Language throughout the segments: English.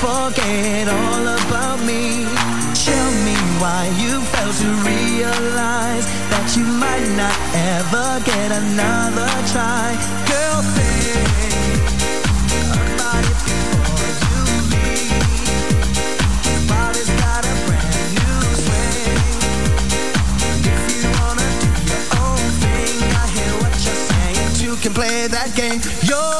forget all about me. Tell me why you failed to realize That you might not ever get another try. Girl, think about it before you leave Your body's got a brand new swing. If you wanna do your own thing I hear what you're saying. You can play that game. You're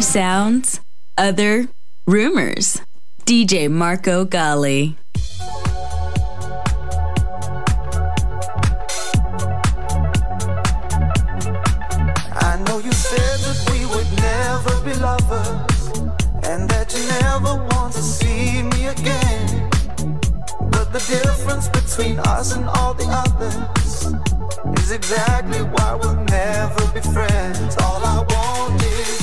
Sounds, other rumors. DJ Marco Gally. I know you said that we would never be lovers and that you never want to see me again. But the difference between us and all the others is exactly why we'll never be friends. All I want is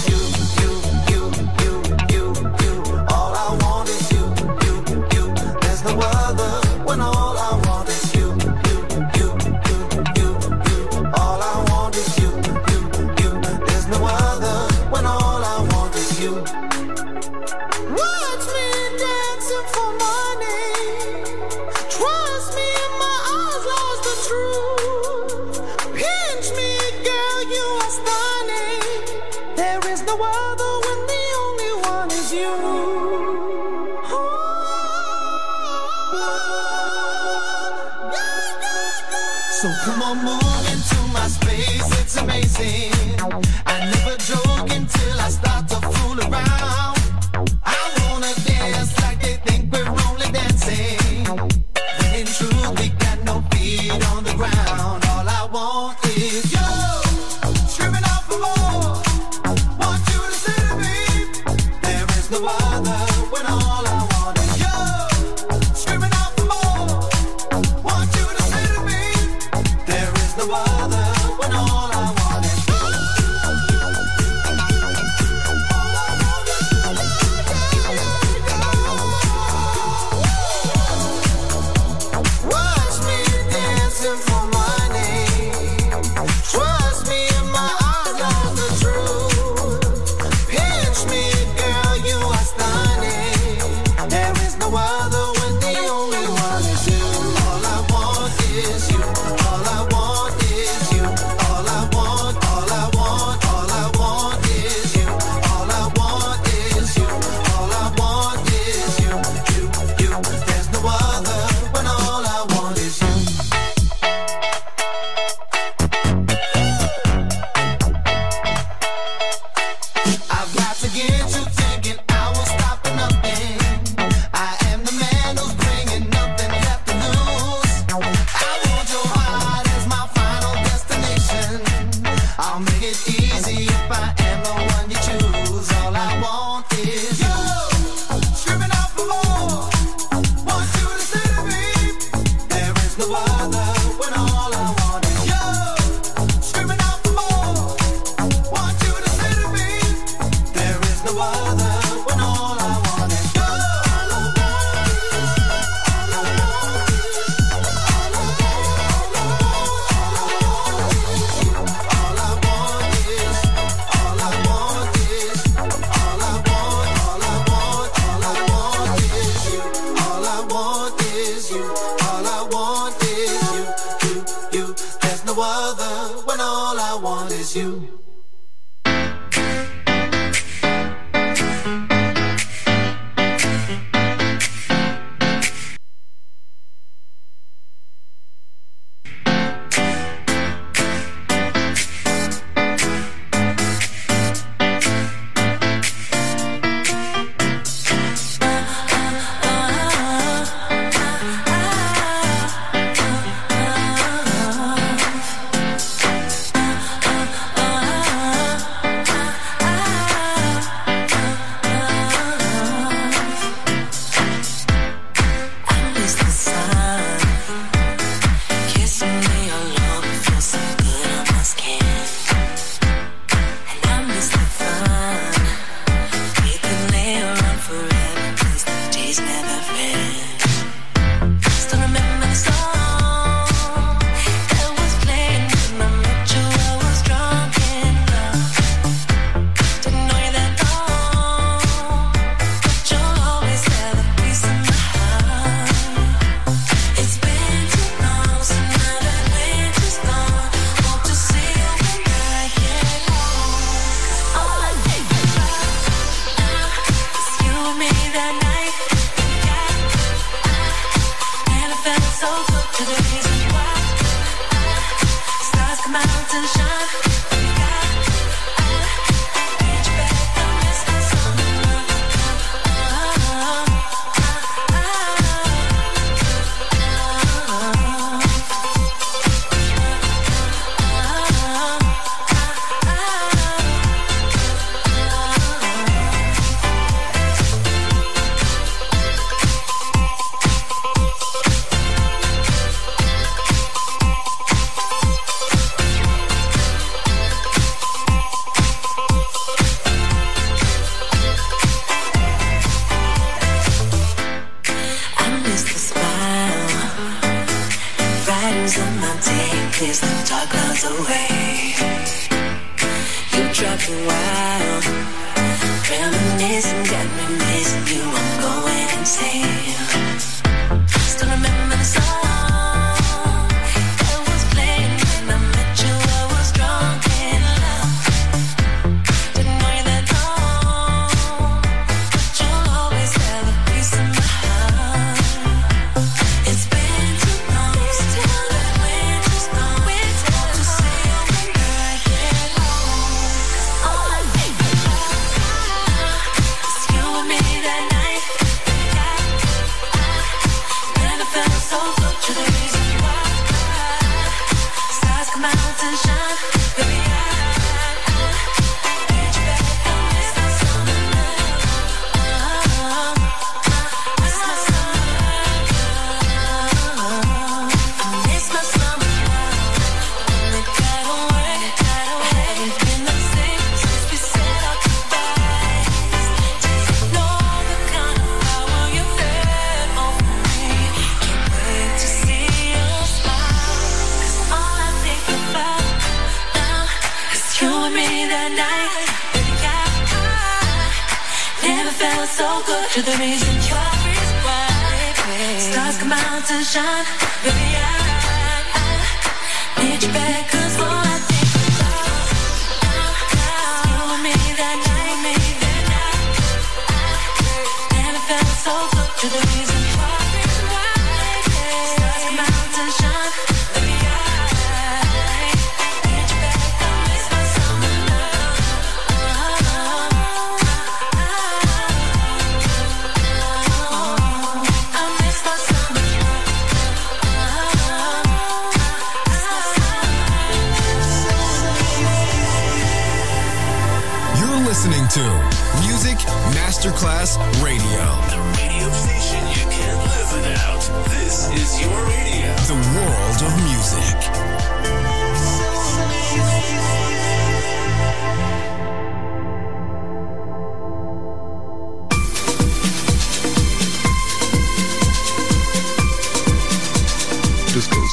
is you.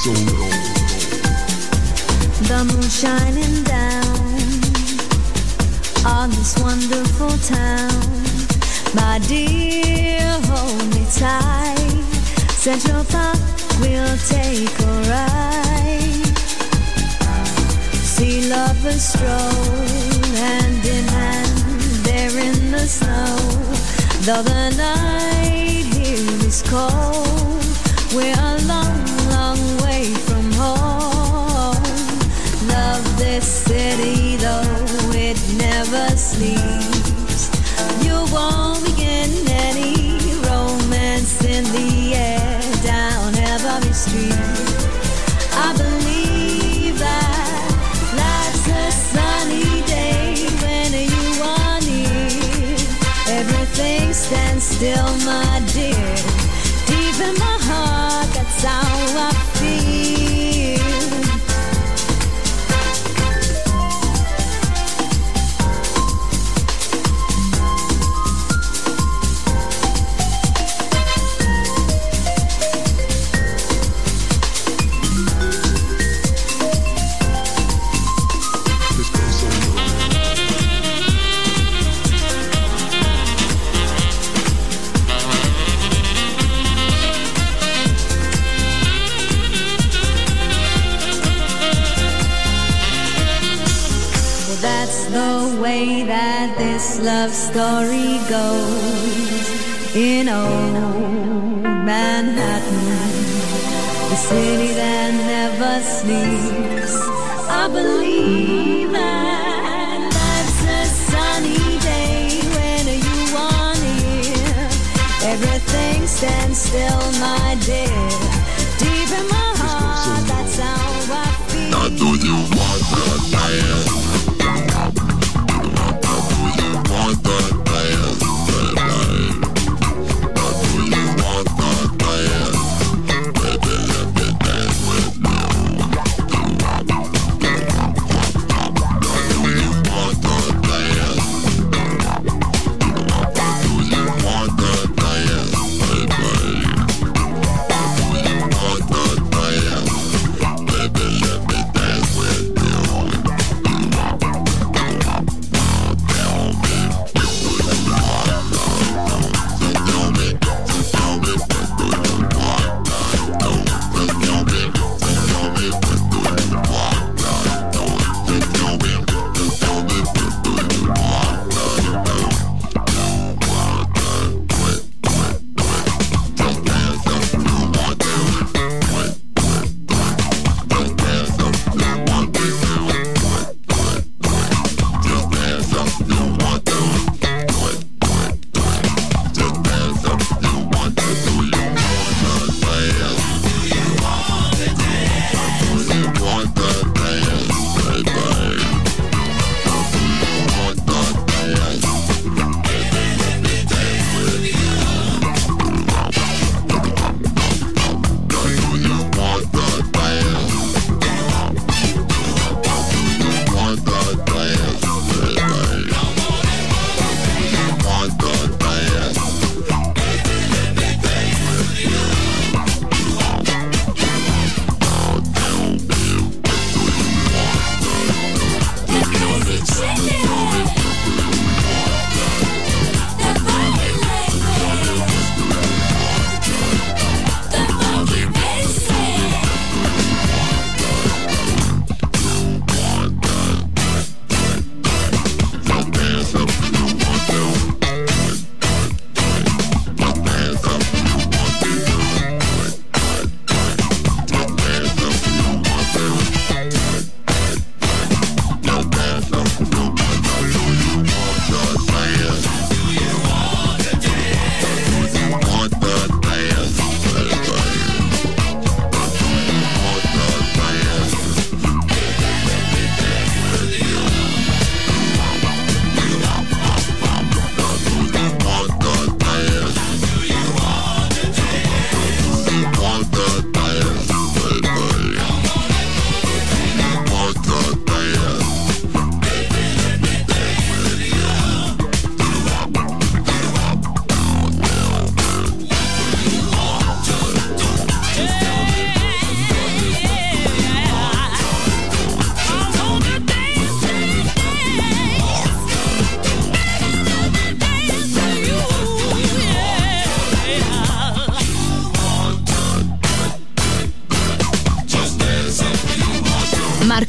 The moon shining down on this wonderful town. My dear, hold me tight. Set we'll take a ride. See lovers stroll hand in hand there in the snow. Though the night here is cold, we're alone. never sleeps. You won't begin any romance in the air down every street. I believe that a sunny day when you are near. Everything stands still, my dear. in old Manhattan, the city that never sleeps. I believe.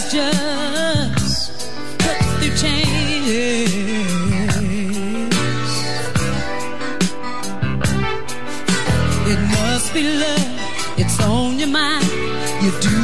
Has just put through changes. It must be love. It's on your mind. You're doing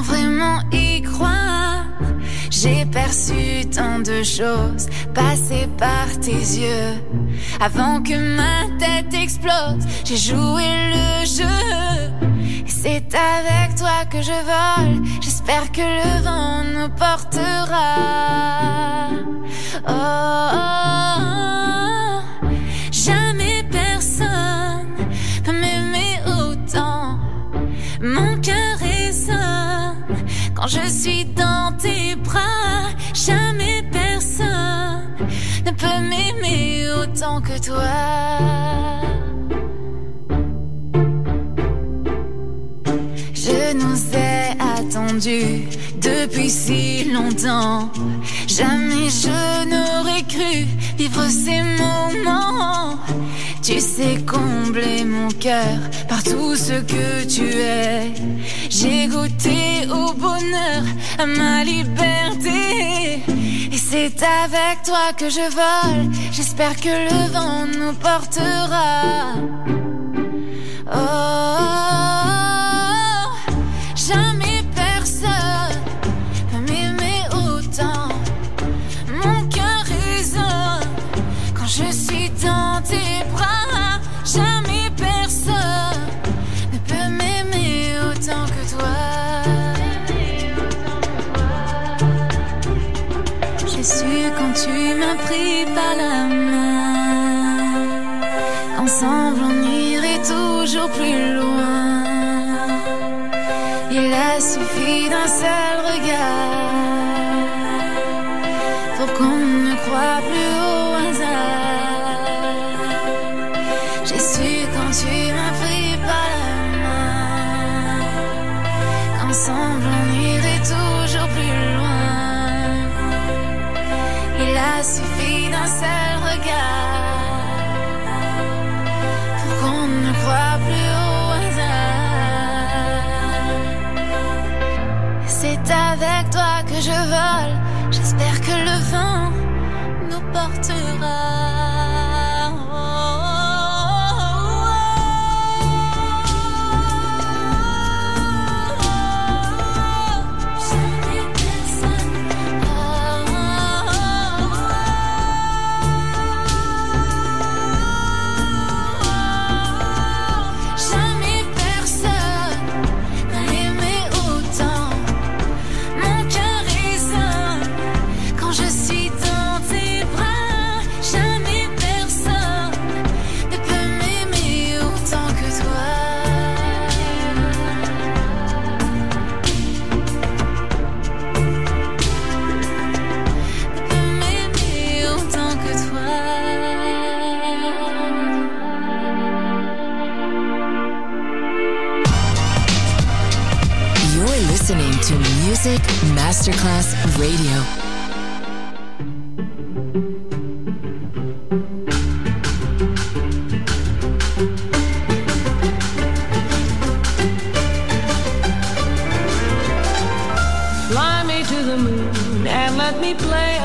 vraiment y croire. J'ai perçu tant de choses passer par tes yeux. Avant que ma tête explose, j'ai joué le jeu. Et c'est avec toi que je vole. J'espère que le vent nous portera. Oh, oh, oh. Suis dans tes bras, jamais personne ne peut m'aimer autant que toi. Je nous ai attendus depuis si longtemps. Jamais je n'aurais cru vivre ces moments. Tu sais combler mon cœur par tout ce que tu es. J'ai goûté au bonheur, à ma liberté. Et c'est avec toi que je vole. J'espère que le vent nous portera. Oh, jamais loin. Il a suffi d'un seul regard pour qu'on ne croit plus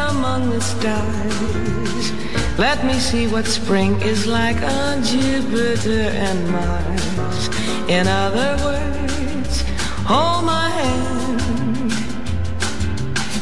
among the stars. Let me see what spring is like on Jupiter and Mars. In other words, hold my hand.